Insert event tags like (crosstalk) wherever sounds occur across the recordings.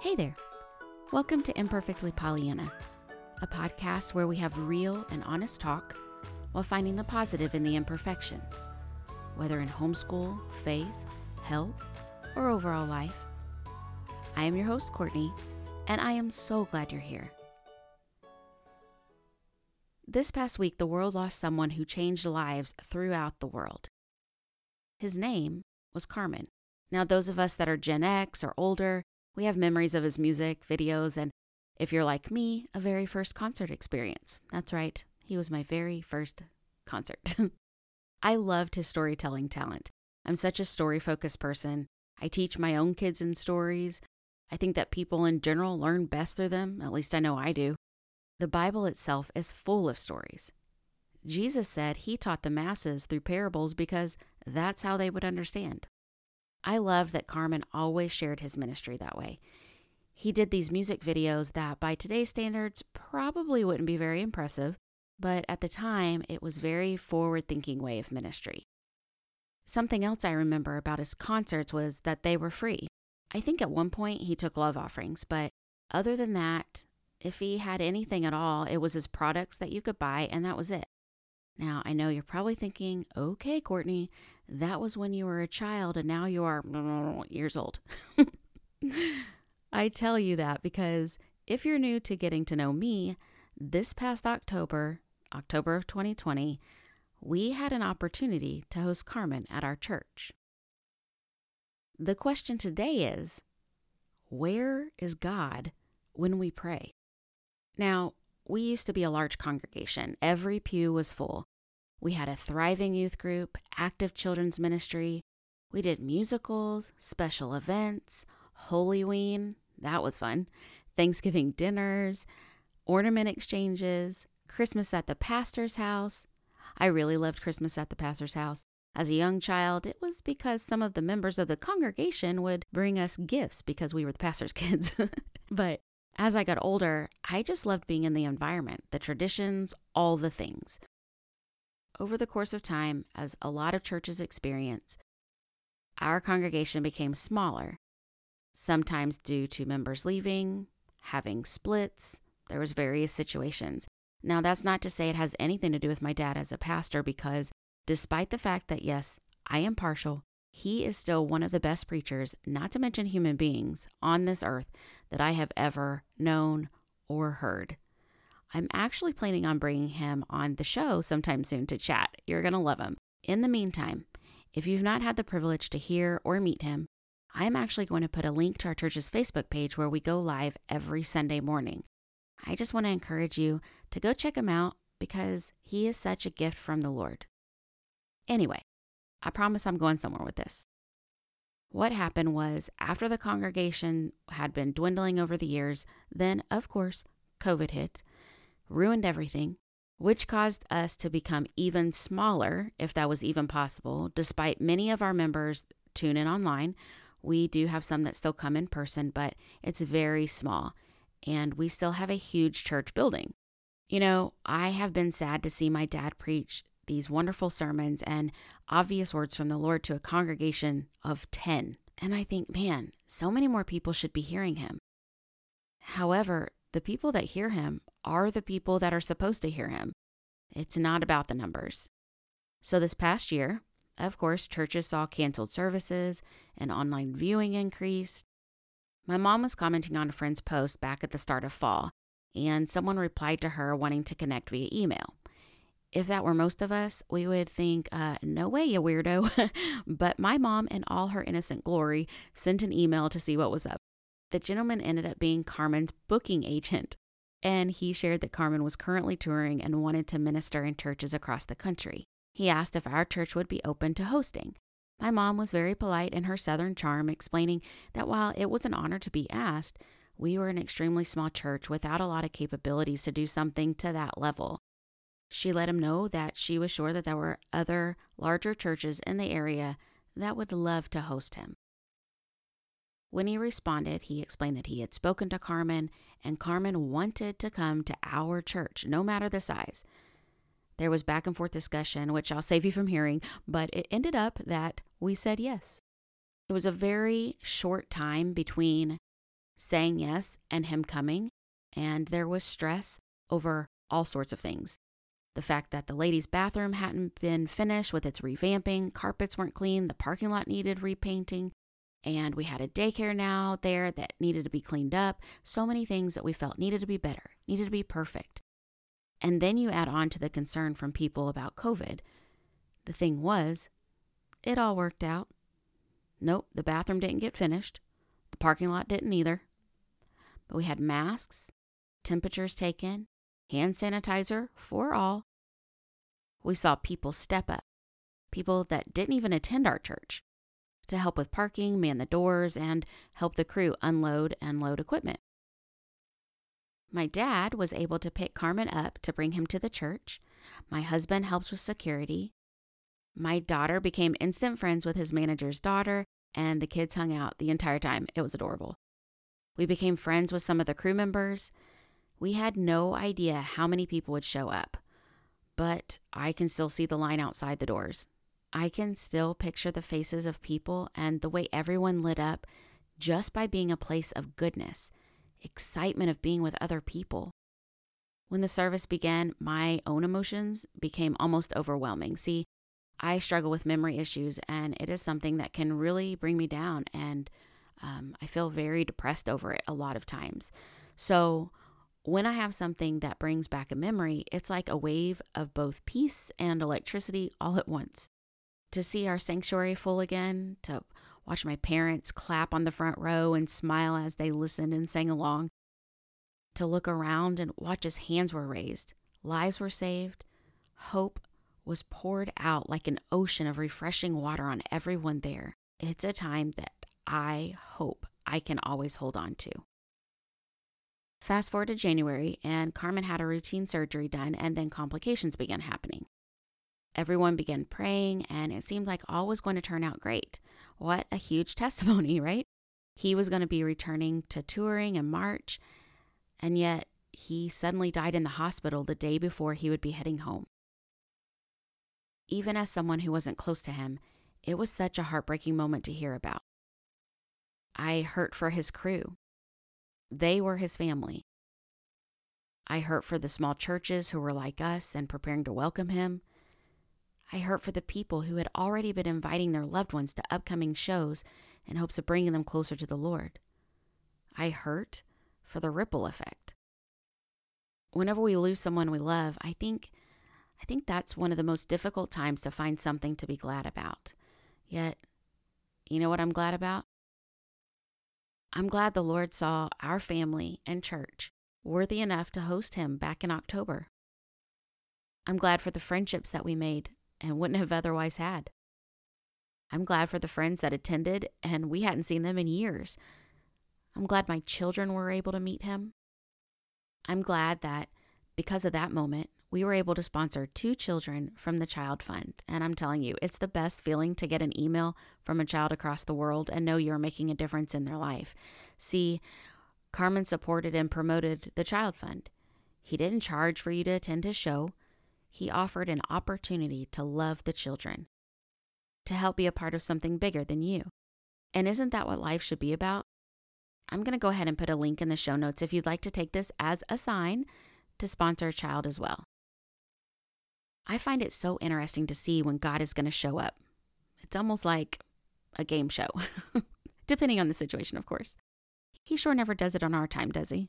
Hey there. Welcome to Imperfectly Pollyanna, a podcast where we have real and honest talk while finding the positive in the imperfections, whether in homeschool, faith, health, or overall life. I am your host, Courtney, and I am so glad you're here. This past week, the world lost someone who changed lives throughout the world. His name was Carmen. Now, those of us that are Gen X or older, we have memories of his music, videos, and if you're like me, a very first concert experience. That's right, he was my very first concert. (laughs) I loved his storytelling talent. I'm such a story focused person. I teach my own kids in stories. I think that people in general learn best through them, at least I know I do. The Bible itself is full of stories. Jesus said he taught the masses through parables because that's how they would understand. I love that Carmen always shared his ministry that way. He did these music videos that, by today's standards, probably wouldn't be very impressive, but at the time, it was very forward thinking way of ministry. Something else I remember about his concerts was that they were free. I think at one point he took love offerings, but other than that, if he had anything at all, it was his products that you could buy, and that was it. Now, I know you're probably thinking, okay, Courtney, that was when you were a child and now you are (laughs) years old. I tell you that because if you're new to getting to know me, this past October, October of 2020, we had an opportunity to host Carmen at our church. The question today is where is God when we pray? Now, we used to be a large congregation. Every pew was full. We had a thriving youth group, active children's ministry. We did musicals, special events, Holyween, that was fun, Thanksgiving dinners, ornament exchanges, Christmas at the pastor's house. I really loved Christmas at the pastor's house. As a young child, it was because some of the members of the congregation would bring us gifts because we were the pastor's (laughs) kids. but as I got older, I just loved being in the environment, the traditions, all the things. Over the course of time, as a lot of churches experience, our congregation became smaller, sometimes due to members leaving, having splits. There was various situations. Now, that's not to say it has anything to do with my dad as a pastor because despite the fact that yes, I am partial, he is still one of the best preachers, not to mention human beings, on this earth that I have ever known or heard. I'm actually planning on bringing him on the show sometime soon to chat. You're going to love him. In the meantime, if you've not had the privilege to hear or meet him, I'm actually going to put a link to our church's Facebook page where we go live every Sunday morning. I just want to encourage you to go check him out because he is such a gift from the Lord. Anyway, I promise I'm going somewhere with this. What happened was, after the congregation had been dwindling over the years, then, of course, COVID hit, ruined everything, which caused us to become even smaller, if that was even possible, despite many of our members tune in online. We do have some that still come in person, but it's very small, and we still have a huge church building. You know, I have been sad to see my dad preach these wonderful sermons and obvious words from the Lord to a congregation of 10. And I think, man, so many more people should be hearing him. However, the people that hear him are the people that are supposed to hear him. It's not about the numbers. So, this past year, of course, churches saw canceled services and online viewing increased. My mom was commenting on a friend's post back at the start of fall, and someone replied to her wanting to connect via email. If that were most of us, we would think, uh, no way, you weirdo. (laughs) but my mom, in all her innocent glory, sent an email to see what was up. The gentleman ended up being Carmen's booking agent, and he shared that Carmen was currently touring and wanted to minister in churches across the country. He asked if our church would be open to hosting. My mom was very polite in her southern charm, explaining that while it was an honor to be asked, we were an extremely small church without a lot of capabilities to do something to that level. She let him know that she was sure that there were other larger churches in the area that would love to host him. When he responded, he explained that he had spoken to Carmen and Carmen wanted to come to our church, no matter the size. There was back and forth discussion, which I'll save you from hearing, but it ended up that we said yes. It was a very short time between saying yes and him coming, and there was stress over all sorts of things. The fact that the ladies' bathroom hadn't been finished with its revamping, carpets weren't clean, the parking lot needed repainting, and we had a daycare now there that needed to be cleaned up. So many things that we felt needed to be better, needed to be perfect. And then you add on to the concern from people about COVID. The thing was, it all worked out. Nope, the bathroom didn't get finished. The parking lot didn't either. But we had masks, temperatures taken, hand sanitizer for all. We saw people step up, people that didn't even attend our church, to help with parking, man the doors, and help the crew unload and load equipment. My dad was able to pick Carmen up to bring him to the church. My husband helped with security. My daughter became instant friends with his manager's daughter, and the kids hung out the entire time. It was adorable. We became friends with some of the crew members. We had no idea how many people would show up, but I can still see the line outside the doors. I can still picture the faces of people and the way everyone lit up just by being a place of goodness, excitement of being with other people. When the service began, my own emotions became almost overwhelming. See, I struggle with memory issues, and it is something that can really bring me down, and um, I feel very depressed over it a lot of times. So, when I have something that brings back a memory, it's like a wave of both peace and electricity all at once. To see our sanctuary full again, to watch my parents clap on the front row and smile as they listened and sang along, to look around and watch as hands were raised, lives were saved, hope was poured out like an ocean of refreshing water on everyone there. It's a time that I hope I can always hold on to. Fast forward to January, and Carmen had a routine surgery done, and then complications began happening. Everyone began praying, and it seemed like all was going to turn out great. What a huge (laughs) testimony, right? He was going to be returning to touring in March, and yet he suddenly died in the hospital the day before he would be heading home. Even as someone who wasn't close to him, it was such a heartbreaking moment to hear about. I hurt for his crew. They were his family. I hurt for the small churches who were like us and preparing to welcome him. I hurt for the people who had already been inviting their loved ones to upcoming shows in hopes of bringing them closer to the Lord. I hurt for the ripple effect. Whenever we lose someone we love, I think I think that's one of the most difficult times to find something to be glad about. Yet, you know what I'm glad about? I'm glad the Lord saw our family and church worthy enough to host him back in October. I'm glad for the friendships that we made and wouldn't have otherwise had. I'm glad for the friends that attended and we hadn't seen them in years. I'm glad my children were able to meet him. I'm glad that because of that moment, we were able to sponsor two children from the Child Fund. And I'm telling you, it's the best feeling to get an email from a child across the world and know you're making a difference in their life. See, Carmen supported and promoted the Child Fund. He didn't charge for you to attend his show, he offered an opportunity to love the children, to help be a part of something bigger than you. And isn't that what life should be about? I'm going to go ahead and put a link in the show notes if you'd like to take this as a sign to sponsor a child as well. I find it so interesting to see when God is going to show up. It's almost like a game show, (laughs) depending on the situation, of course. He sure never does it on our time, does he?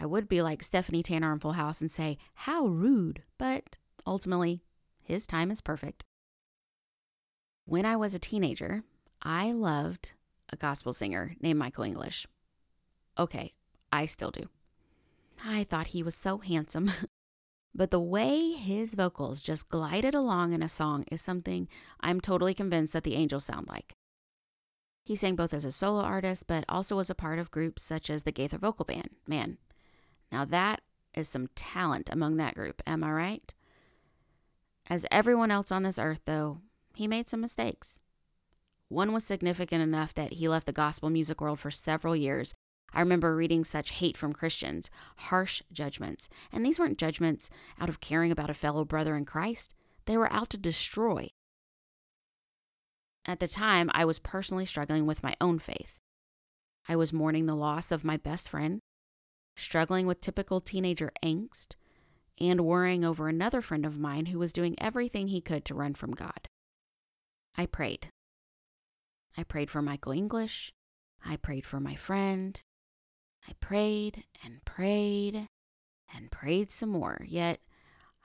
I would be like Stephanie Tanner on Full House and say, How rude, but ultimately, his time is perfect. When I was a teenager, I loved a gospel singer named Michael English. Okay, I still do. I thought he was so handsome. (laughs) But the way his vocals just glided along in a song is something I'm totally convinced that the angels sound like. He sang both as a solo artist, but also as a part of groups such as the Gaither Vocal Band. Man, now that is some talent among that group, am I right? As everyone else on this earth, though, he made some mistakes. One was significant enough that he left the gospel music world for several years I remember reading such hate from Christians, harsh judgments. And these weren't judgments out of caring about a fellow brother in Christ, they were out to destroy. At the time, I was personally struggling with my own faith. I was mourning the loss of my best friend, struggling with typical teenager angst, and worrying over another friend of mine who was doing everything he could to run from God. I prayed. I prayed for Michael English. I prayed for my friend. I prayed and prayed and prayed some more, yet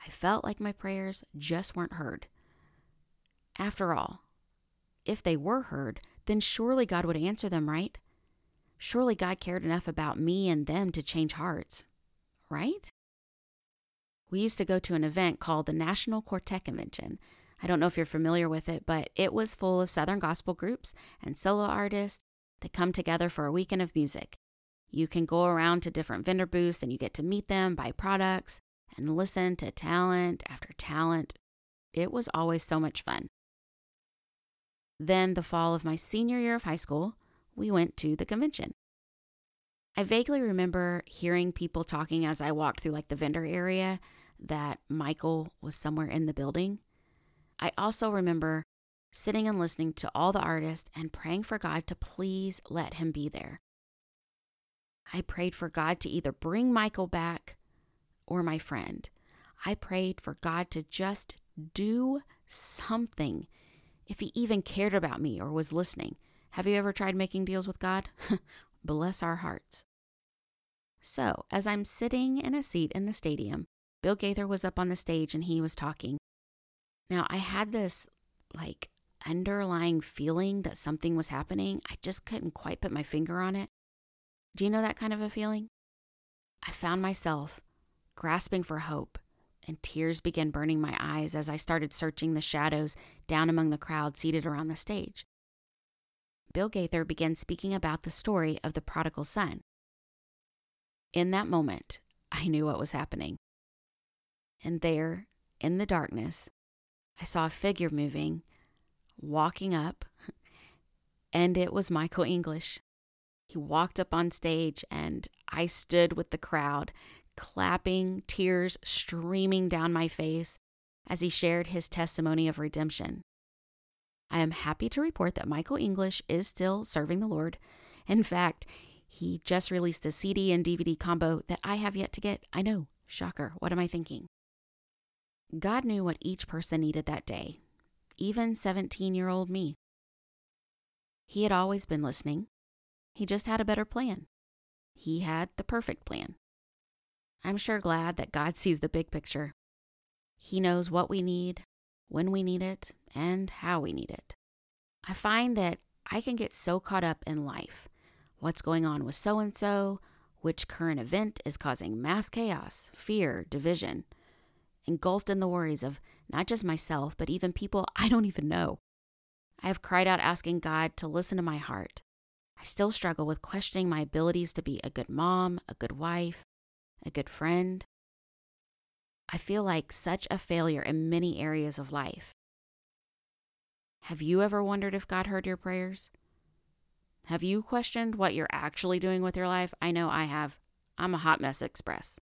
I felt like my prayers just weren't heard. After all, if they were heard, then surely God would answer them, right? Surely God cared enough about me and them to change hearts, right? We used to go to an event called the National Quartet Convention. I don't know if you're familiar with it, but it was full of Southern gospel groups and solo artists that come together for a weekend of music. You can go around to different vendor booths and you get to meet them, buy products, and listen to talent after talent. It was always so much fun. Then, the fall of my senior year of high school, we went to the convention. I vaguely remember hearing people talking as I walked through like the vendor area that Michael was somewhere in the building. I also remember sitting and listening to all the artists and praying for God to please let him be there. I prayed for God to either bring Michael back or my friend. I prayed for God to just do something if he even cared about me or was listening. Have you ever tried making deals with God? (laughs) Bless our hearts. So, as I'm sitting in a seat in the stadium, Bill Gaither was up on the stage and he was talking. Now, I had this like underlying feeling that something was happening. I just couldn't quite put my finger on it. Do you know that kind of a feeling? I found myself grasping for hope, and tears began burning my eyes as I started searching the shadows down among the crowd seated around the stage. Bill Gaither began speaking about the story of the prodigal son. In that moment, I knew what was happening. And there, in the darkness, I saw a figure moving, walking up, and it was Michael English. He walked up on stage, and I stood with the crowd, clapping, tears streaming down my face as he shared his testimony of redemption. I am happy to report that Michael English is still serving the Lord. In fact, he just released a CD and DVD combo that I have yet to get. I know, shocker, what am I thinking? God knew what each person needed that day, even 17 year old me. He had always been listening, he just had a better plan. He had the perfect plan. I'm sure glad that God (laughs) sees the big picture. He knows what we need, when we need it, and how we need it. I find that I can get so caught up in life what's going on with so and so, which current event is causing mass chaos, fear, division, engulfed in the worries of not just myself, but even people I don't even know. I have cried out asking God to listen to my heart, I still struggle with questioning my abilities to be a good mom, a good wife, a good friend. I feel like such a failure in many areas of life. Have you ever wondered if God heard your prayers? Have you questioned what you're actually doing with your life? I know I have. I'm a hot mess express.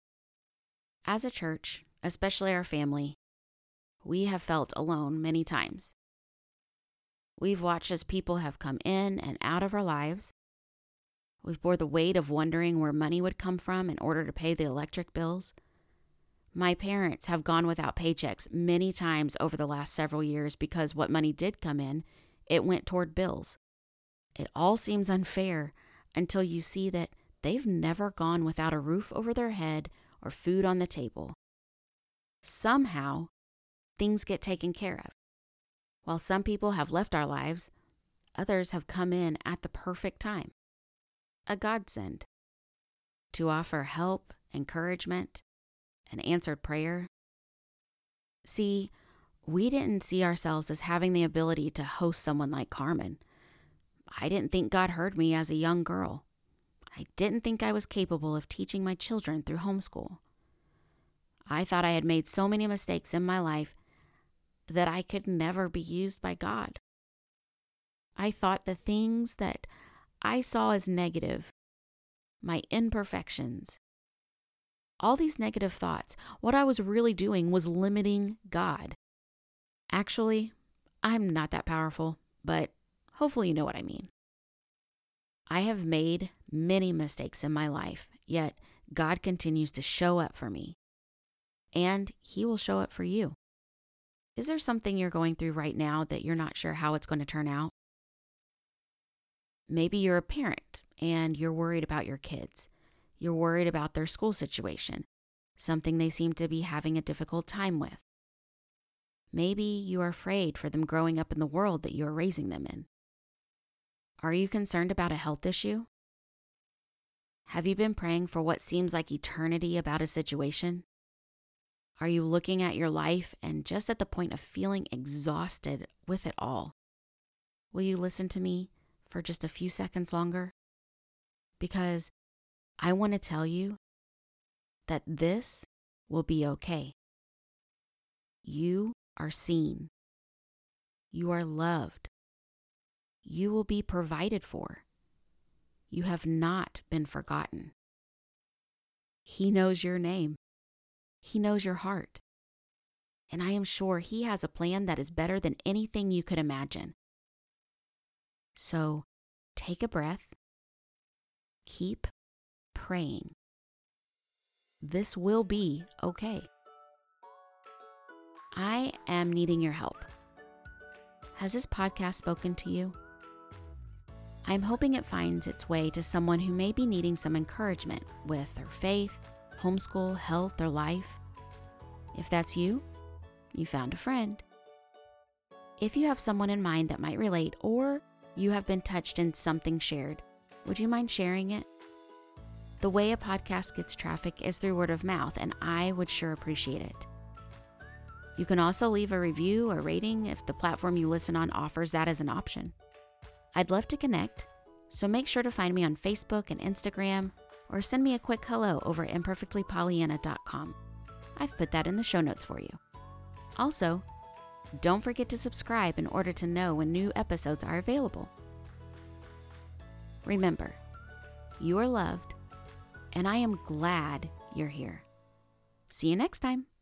As a church, especially our family, we have felt alone many times. We've watched as people have come in and out of our lives. We've bore the weight of wondering where money would come from in order to pay the electric bills. My parents have gone without paychecks many times over the last several years because what money did come in, it went toward bills. It all seems unfair until you see that they've never gone without a roof over their head or food on the table. Somehow, things get taken care of. While some people have left our lives, others have come in at the perfect time. A godsend. To offer help, encouragement, and answered prayer. See, we didn't see ourselves as having the ability to host someone like Carmen. I didn't think God heard me as a young girl. I didn't think I was capable of teaching my children through homeschool. I thought I had made so many mistakes in my life that I could never be used by God. I thought the things that I saw as negative, my imperfections, all these negative thoughts, what I was really doing was limiting God. Actually, I'm not that powerful, but hopefully you know what I mean. I have made many mistakes in my life, yet God continues to show up for me. And He will show up for you. Is there something you're going through right now that you're not sure how it's going to turn out? Maybe you're a parent and you're worried about your kids. You're worried about their school situation, something they seem to be having a difficult time with. Maybe you are afraid for them growing up in the world that you are raising them in. Are you concerned about a health issue? Have you been praying for what seems like eternity about a situation? Are you looking at your life and just at the point of feeling exhausted with it all? Will you listen to me for just a few seconds longer? Because I want to tell you that this will be okay. You are seen. You are loved. You will be provided for. You have not been forgotten. He knows your name. He knows your heart. And I am sure He has a plan that is better than anything you could imagine. So take a breath. Keep praying. This will be okay. I am needing your help. Has this podcast spoken to you? I'm hoping it finds its way to someone who may be needing some encouragement with their faith, homeschool, health, or life. If that's you, you found a friend. If you have someone in mind that might relate, or you have been touched in something shared, would you mind sharing it? The way a podcast gets traffic is through word of mouth, and I would sure appreciate it. You can also leave a review or rating if the platform you listen on offers that as an option. I'd love to connect, so make sure to find me on Facebook and Instagram or send me a quick hello over imperfectlypollyanna.com. I've put that in the show notes for you. Also, don't forget to subscribe in order to know when new episodes are available. Remember, you are loved, and I am glad you're here. See you next time.